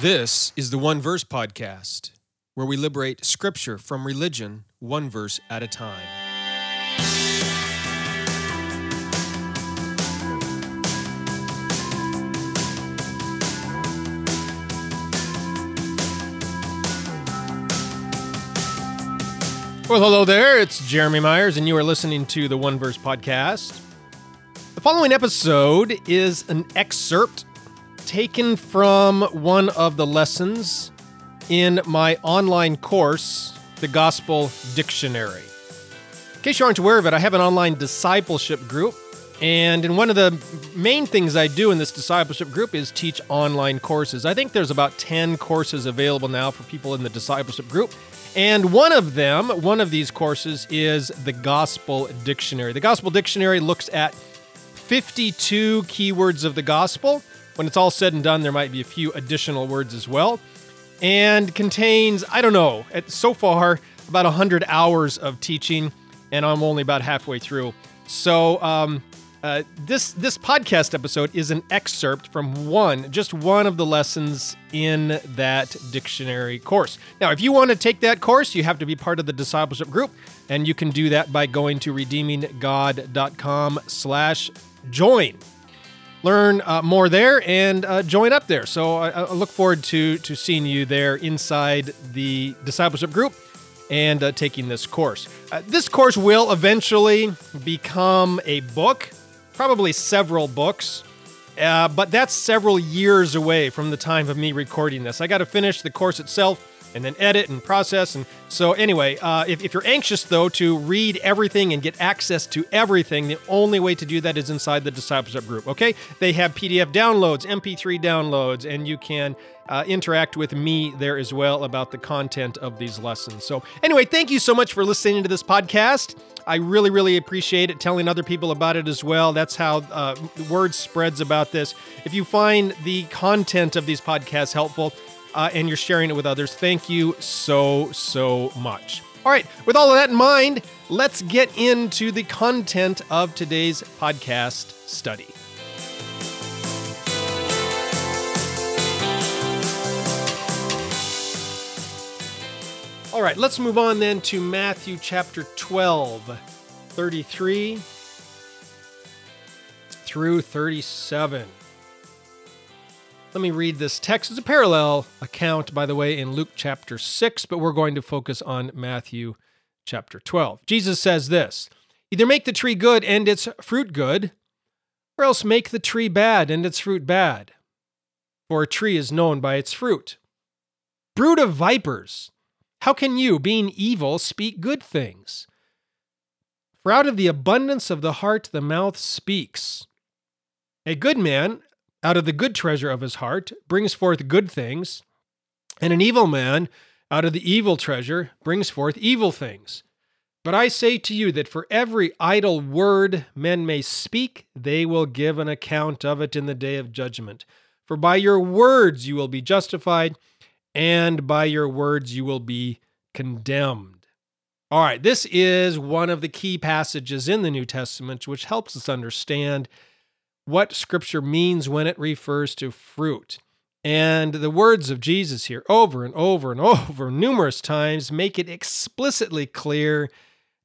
This is the One Verse Podcast, where we liberate scripture from religion one verse at a time. Well, hello there. It's Jeremy Myers, and you are listening to the One Verse Podcast. The following episode is an excerpt taken from one of the lessons in my online course, The Gospel Dictionary. In case you aren't aware of it, I have an online discipleship group. And in one of the main things I do in this discipleship group is teach online courses. I think there's about 10 courses available now for people in the discipleship group. And one of them, one of these courses, is the Gospel Dictionary. The Gospel Dictionary looks at 52 keywords of the gospel. When it's all said and done, there might be a few additional words as well. And contains, I don't know, so far, about 100 hours of teaching, and I'm only about halfway through. So, um, uh, this this podcast episode is an excerpt from one, just one of the lessons in that dictionary course. Now, if you want to take that course, you have to be part of the discipleship group, and you can do that by going to redeeminggod.com/join. Learn uh, more there and uh, join up there. So I, I, look forward to to seeing you there inside the discipleship group and uh, taking this course. Uh, this course will eventually become a book probably several books. Uh, but that's several years away from the time of me recording this. I got to finish the course itself and then edit and process. And so, anyway, uh, if, if you're anxious though to read everything and get access to everything, the only way to do that is inside the discipleship group. Okay, they have PDF downloads, MP3 downloads, and you can uh, interact with me there as well about the content of these lessons. So, anyway, thank you so much for listening to this podcast. I really, really appreciate it. Telling other people about it as well. That's how uh, word spreads about this. If you find the content of these podcasts helpful uh, and you're sharing it with others, thank you so, so much. All right, with all of that in mind, let's get into the content of today's podcast study. All right, let's move on then to Matthew chapter 12, 33 through 37. Let me read this text. It's a parallel account, by the way, in Luke chapter 6, but we're going to focus on Matthew chapter 12. Jesus says this Either make the tree good and its fruit good, or else make the tree bad and its fruit bad. For a tree is known by its fruit. Brood of vipers! How can you, being evil, speak good things? For out of the abundance of the heart the mouth speaks. A good man, out of the good treasure of his heart, brings forth good things, and an evil man, out of the evil treasure, brings forth evil things. But I say to you that for every idle word men may speak, they will give an account of it in the day of judgment. For by your words you will be justified and by your words you will be condemned. All right, this is one of the key passages in the New Testament which helps us understand what Scripture means when it refers to fruit. And the words of Jesus here, over and over and over, numerous times, make it explicitly clear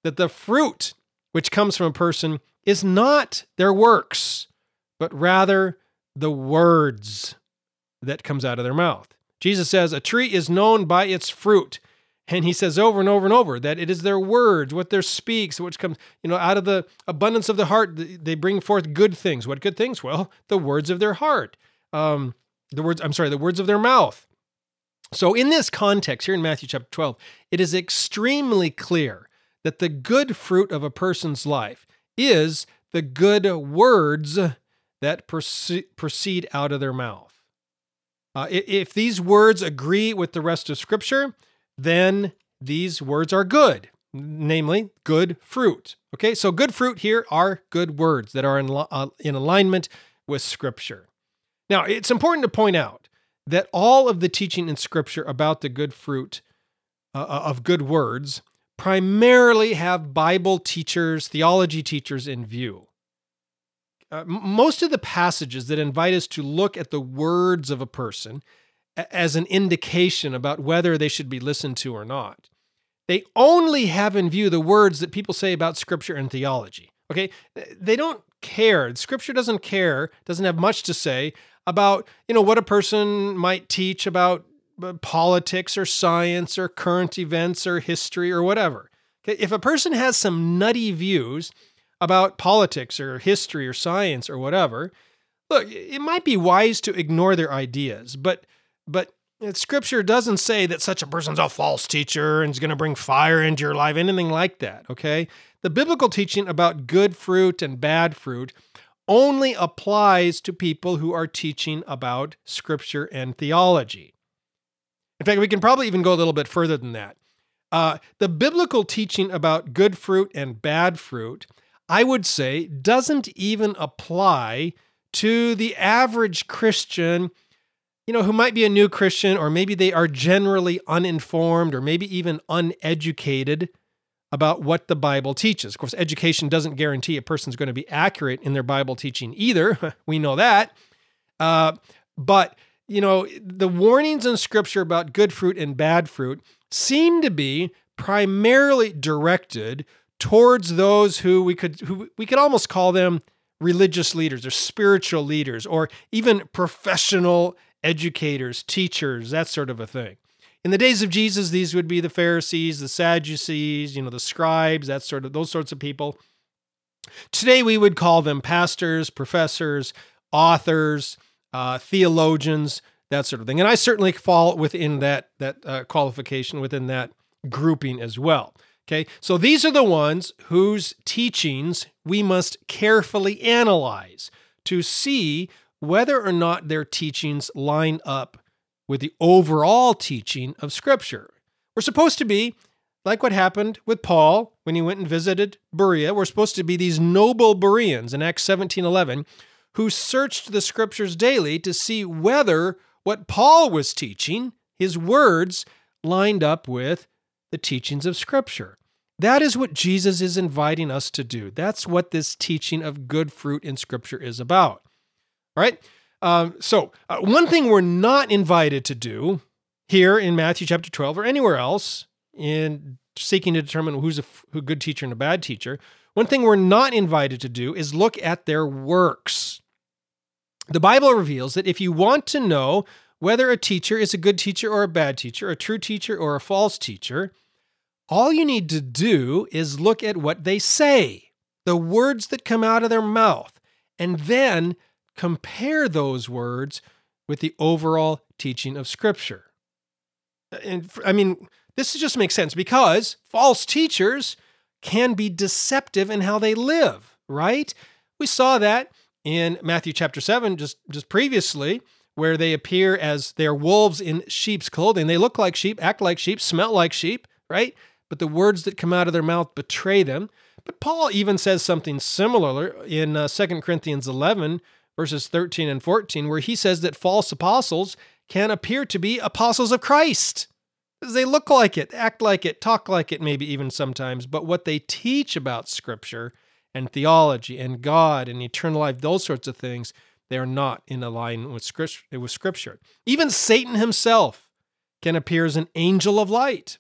that the fruit which comes from a person is not their works, but rather the words that comes out of their mouth. Jesus says, A tree is known by its fruit. And he says over and over and over that it is their words, what their speaks, which comes, you know, out of the abundance of the heart, they bring forth good things. What good things? Well, the words of their heart. Um, the words, I'm sorry, the words of their mouth. So, in this context, here in Matthew chapter 12, it is extremely clear that the good fruit of a person's life is the good words that proceed out of their mouth. Uh, if these words agree with the rest of Scripture, then these words are good, namely good fruit. Okay, so good fruit here are good words that are in, uh, in alignment with Scripture. Now, it's important to point out that all of the teaching in Scripture about the good fruit uh, uh of good words primarily have Bible teachers, theology teachers in view. Uh, most of the passages that invite us to look at the words of a person as an indication about whether they should be listened to or not. They only have in view the words that people say about scripture and theology. Okay? They don't care. Scripture doesn't care, doesn't have much to say about, you know, what a person might teach about uh, politics or science or current events or history or whatever. Okay? If a person has some nutty views about politics or history or science or whatever, look, it might be wise to ignore their ideas, but but scripture doesn't say that such a person's a false teacher and is going to bring fire into your life, anything like that, okay? The biblical teaching about good fruit and bad fruit only applies to people who are teaching about scripture and theology. In fact, we can probably even go a little bit further than that. Uh, the biblical teaching about good fruit and bad fruit, I would say, doesn't even apply to the average Christian you know, who might be a new Christian, or maybe they are generally uninformed, or maybe even uneducated about what the Bible teaches. Of course, education doesn't guarantee a person's going to be accurate in their Bible teaching either. we know that. Uh, but, you know, the warnings in Scripture about good fruit and bad fruit seem to be primarily directed towards those who we could who we could almost call them religious leaders or spiritual leaders or even professional educators, teachers, that sort of a thing. In the days of Jesus, these would be the Pharisees, the Sadducees, you know, the scribes, that sort of those sorts of people. Today we would call them pastors, professors, authors, uh, theologians, that sort of thing. And I certainly fall within that that uh, qualification, within that grouping as well. Okay, so these are the ones whose teachings we must carefully analyze to see whether or not their teachings line up with the overall teaching of Scripture. We're supposed to be like what happened with Paul when he went and visited Berea. We're supposed to be these noble Bereans in Acts 17:11 who searched the scriptures daily to see whether what Paul was teaching, his words, lined up with the teachings of Scripture. That is what Jesus is inviting us to do. That's what this teaching of good fruit in Scripture is about. All right. Um, so, uh, one thing we're not invited to do here in Matthew chapter 12 or anywhere else in seeking to determine who's a, good teacher and a bad teacher, one thing we're not invited to do is look at their works. The Bible reveals that if you want to know whether a teacher is a good teacher or a bad teacher, a true teacher or a false teacher, all you need to do is look at what they say, the words that come out of their mouth, and then compare those words with the overall teaching of Scripture. And I mean, this just makes sense because false teachers can be deceptive in how they live, right? We saw that in Matthew chapter 7 just just previously where they appear as they're wolves in sheep's clothing. They look like sheep, act like sheep, smell like sheep, right? But the words that come out of their mouth betray them. But Paul even says something similar in uh, 2 Corinthians 11 verses 13 and 14, where he says that false apostles can appear to be apostles of Christ. They look like it, act like it, talk like it, maybe even sometimes, but what they teach about Scripture and theology and God and eternal life, those sorts of things, they are not in alignment with Scripture. Even Satan himself can appear as an angel of light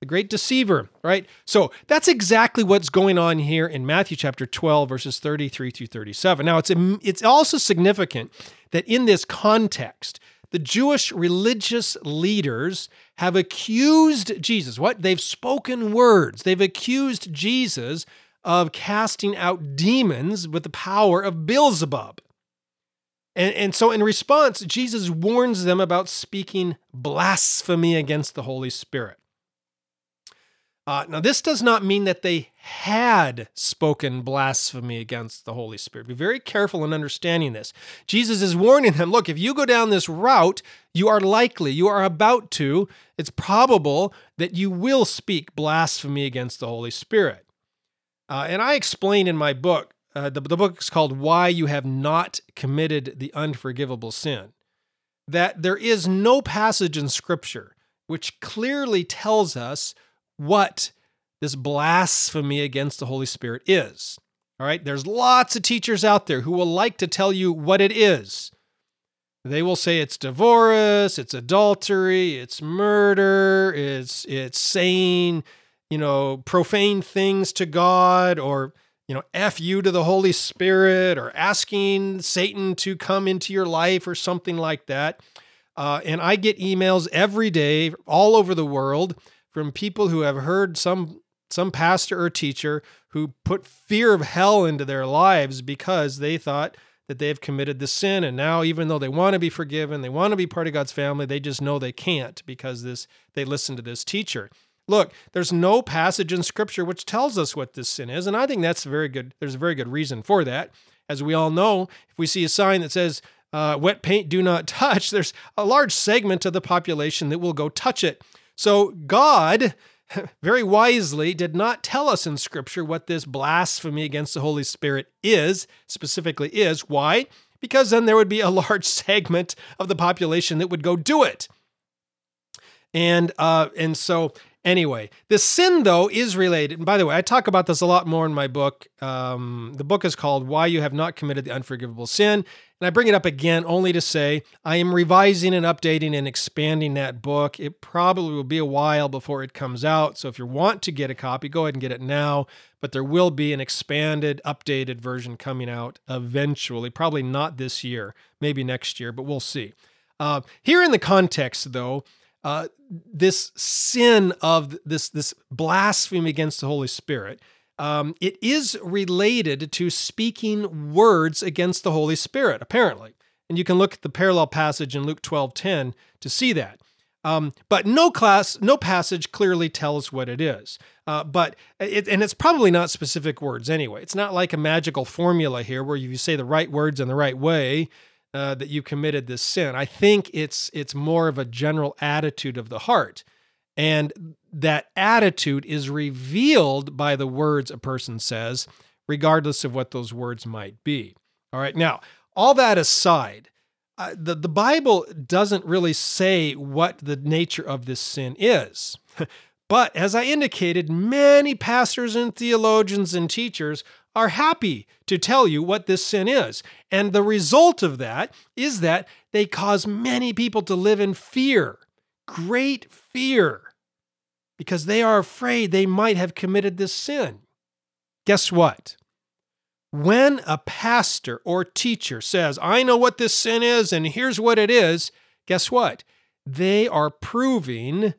the great deceiver, right? So that's exactly what's going on here in Matthew chapter 12, verses 33 through 37. Now, it's, it's also significant that in this context, the Jewish religious leaders have accused Jesus. What? They've spoken words. They've accused Jesus of casting out demons with the power of Beelzebub. And, and so, in response, Jesus warns them about speaking blasphemy against the Holy Spirit. Uh, now, this does not mean that they had spoken blasphemy against the Holy Spirit. Be very careful in understanding this. Jesus is warning them look, if you go down this route, you are likely, you are about to, it's probable that you will speak blasphemy against the Holy Spirit. Uh, and I explain in my book, uh, the, the book is called Why You Have Not Committed the Unforgivable Sin, that there is no passage in Scripture which clearly tells us what this blasphemy against the Holy Spirit is. All right, there's lots of teachers out there who will like to tell you what it is. They will say it's divorce, it's adultery, it's murder, it's it's saying, you know, profane things to God or you know, F you to the Holy Spirit or asking Satan to come into your life or something like that. Uh, and I get emails every day all over the world from people who have heard some some pastor or teacher who put fear of hell into their lives because they thought that they have committed the sin and now even though they want to be forgiven they want to be part of god's family they just know they can't because this they listen to this teacher Look, there's no passage in scripture which tells us what this sin is, and I think that's very good. There's a very good reason for that. As we all know, if we see a sign that says uh, wet paint do not touch, there's a large segment of the population that will go touch it. So God very wisely did not tell us in scripture what this blasphemy against the Holy Spirit is, specifically is. Why? Because then there would be a large segment of the population that would go do it. And uh, and so Anyway, the sin, though, is related. And by the way, I talk about this a lot more in my book. Um, the book is called Why You Have Not Committed the Unforgivable Sin. And I bring it up again only to say I am revising and updating and expanding that book. It probably will be a while before it comes out. So if you want to get a copy, go ahead and get it now. But there will be an expanded, updated version coming out eventually, probably not this year, maybe next year, but we'll see. Uh, here in the context, though, uh, this sin of this this blasphemy against the Holy Spirit, um, it is related to speaking words against the Holy Spirit, apparently. And you can look at the parallel passage in Luke 12 10 to see that. Um, but no class, no passage clearly tells what it is. Uh, but it, and it's probably not specific words anyway. It's not like a magical formula here where you say the right words in the right way uh, that you committed this sin. I think it's it's more of a general attitude of the heart, and that attitude is revealed by the words a person says, regardless of what those words might be. All right, now all that aside. Uh, the, the Bible doesn't really say what the nature of this sin is. but as I indicated, many pastors and theologians and teachers are happy to tell you what this sin is. And the result of that is that they cause many people to live in fear, great fear, because they are afraid they might have committed this sin. Guess what? When a pastor or teacher says, I know what this sin is and here's what it is, guess what? They are proving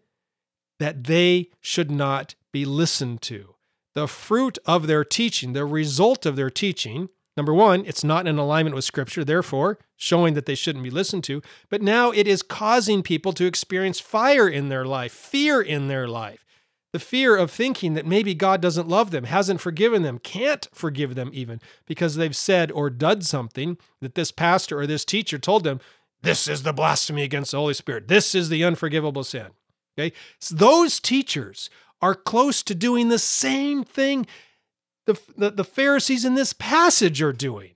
that they should not be listened to the fruit of their teaching, the result of their teaching. Number one, it's not in alignment with Scripture, therefore, showing that they shouldn't be listened to. But now it is causing people to experience fire in their life, fear in their life. The fear of thinking that maybe God doesn't love them, hasn't forgiven them, can't forgive them even because they've said or done something that this pastor or this teacher told them, this is the blasphemy against the Holy Spirit. This is the unforgivable sin. Okay? So those teachers are close to doing the same thing the, the, the Pharisees in this passage are doing.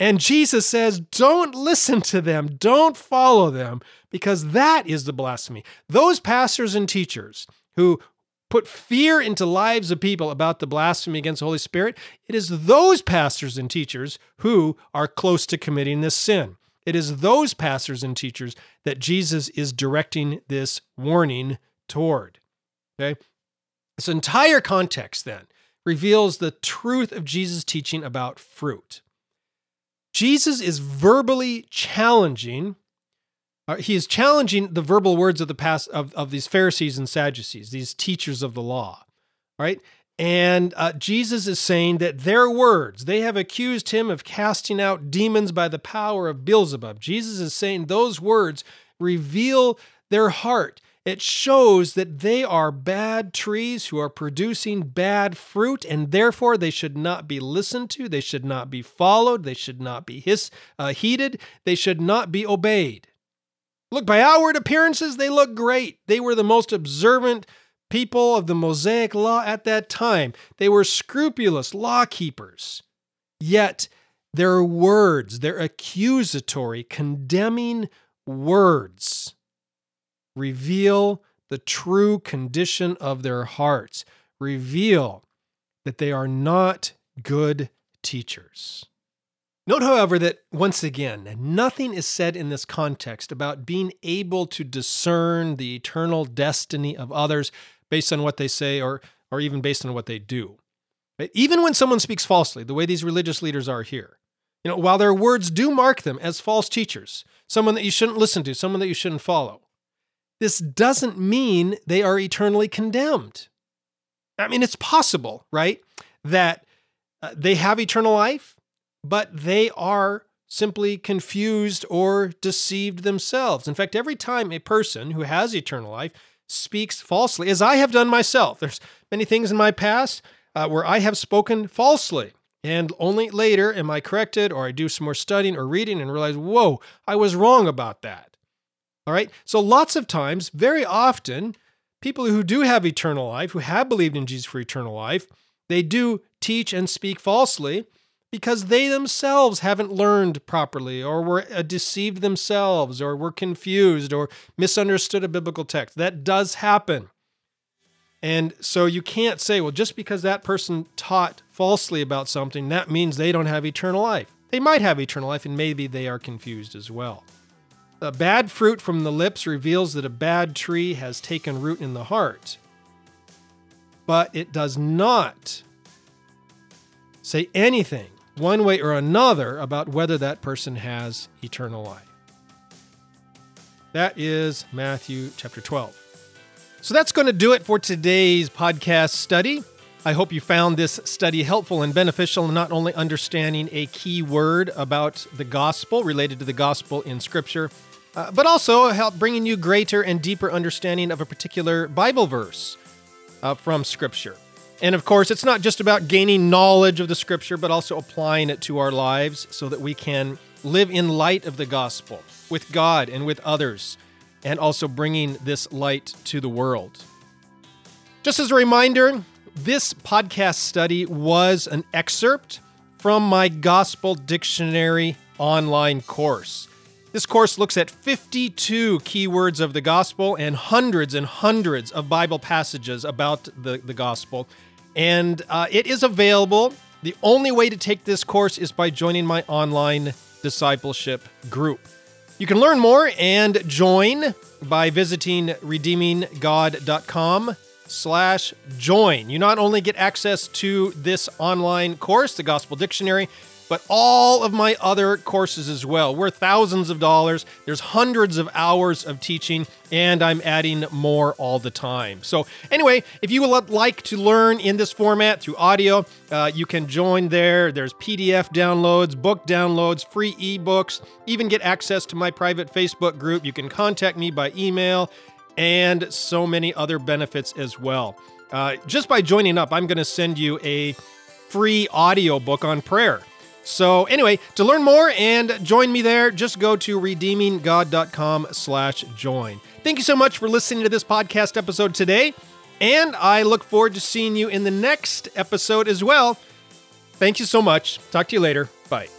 And Jesus says, don't listen to them, don't follow them, because that is the blasphemy. Those pastors and teachers who put fear into lives of people about the blasphemy against the Holy Spirit, it is those pastors and teachers who are close to committing this sin. It is those pastors and teachers that Jesus is directing this warning toward. Okay? This entire context then reveals the truth of Jesus' teaching about fruit. Jesus is verbally challenging, uh, he is challenging the verbal words of the past of, of these Pharisees and Sadducees, these teachers of the law, right? And uh, Jesus is saying that their words, they have accused him of casting out demons by the power of Beelzebub. Jesus is saying those words reveal their heart. It shows that they are bad trees who are producing bad fruit, and therefore they should not be listened to, they should not be followed, they should not be his, uh, heeded, they should not be obeyed. Look, by outward appearances, they look great. They were the most observant people of the Mosaic law at that time. They were scrupulous law keepers. Yet, their words, their accusatory, condemning words, reveal the true condition of their hearts, reveal that they are not good teachers. Note, however, that once again, nothing is said in this context about being able to discern the eternal destiny of others based on what they say or, or even based on what they do. Even when someone speaks falsely, the way these religious leaders are here, you know, while their words do mark them as false teachers, someone that you shouldn't listen to, someone that you shouldn't follow, this doesn't mean they are eternally condemned. I mean, it's possible, right, that uh, they have eternal life but they are simply confused or deceived themselves. In fact, every time a person who has eternal life speaks falsely, as I have done myself, there's many things in my past uh, where I have spoken falsely. And only later am I corrected, or I do some more studying or reading and realize, whoa, I was wrong about that. All right. So, lots of times, very often, people who do have eternal life, who have believed in Jesus for eternal life, they do teach and speak falsely because they themselves haven't learned properly or were uh, deceived themselves or were confused or misunderstood a biblical text. That does happen. And so you can't say, well, just because that person taught falsely about something, that means they don't have eternal life. They might have eternal life, and maybe they are confused as well. A bad fruit from the lips reveals that a bad tree has taken root in the heart. But it does not say anything one way or another about whether that person has eternal life. That is Matthew chapter 12. So that's going to do it for today's podcast study. I hope you found this study helpful and beneficial in not only understanding a key word about the gospel related to the gospel in Scripture, uh, but also help bringing you greater and deeper understanding of a particular Bible verse uh, from Scripture. And of course, it's not just about gaining knowledge of the scripture, but also applying it to our lives so that we can live in light of the gospel with God and with others, and also bringing this light to the world. Just as a reminder, this podcast study was an excerpt from my Gospel Dictionary online course. This course looks at 52 keywords of the gospel and hundreds and hundreds of Bible passages about the, the gospel and uh, it is available. The only way to take this course is by joining my online discipleship group. You can learn more and join by visiting redeeminggod.com slash join. You not only get access to this online course, the Gospel Dictionary, but all of my other courses as well. We're thousands of dollars. There's hundreds of hours of teaching, and I'm adding more all the time. So, anyway, if you would like to learn in this format through audio, uh, you can join there. There's PDF downloads, book downloads, free ebooks, even get access to my private Facebook group. You can contact me by email, and so many other benefits as well. Uh, just by joining up, I'm going to send you a free audio book on prayer. So anyway, to learn more and join me there, just go to redeeminggod.com slash join. Thank you so much for listening to this podcast episode today, and I look forward to seeing you in the next episode as well. Thank you so much. Talk to you later. Bye.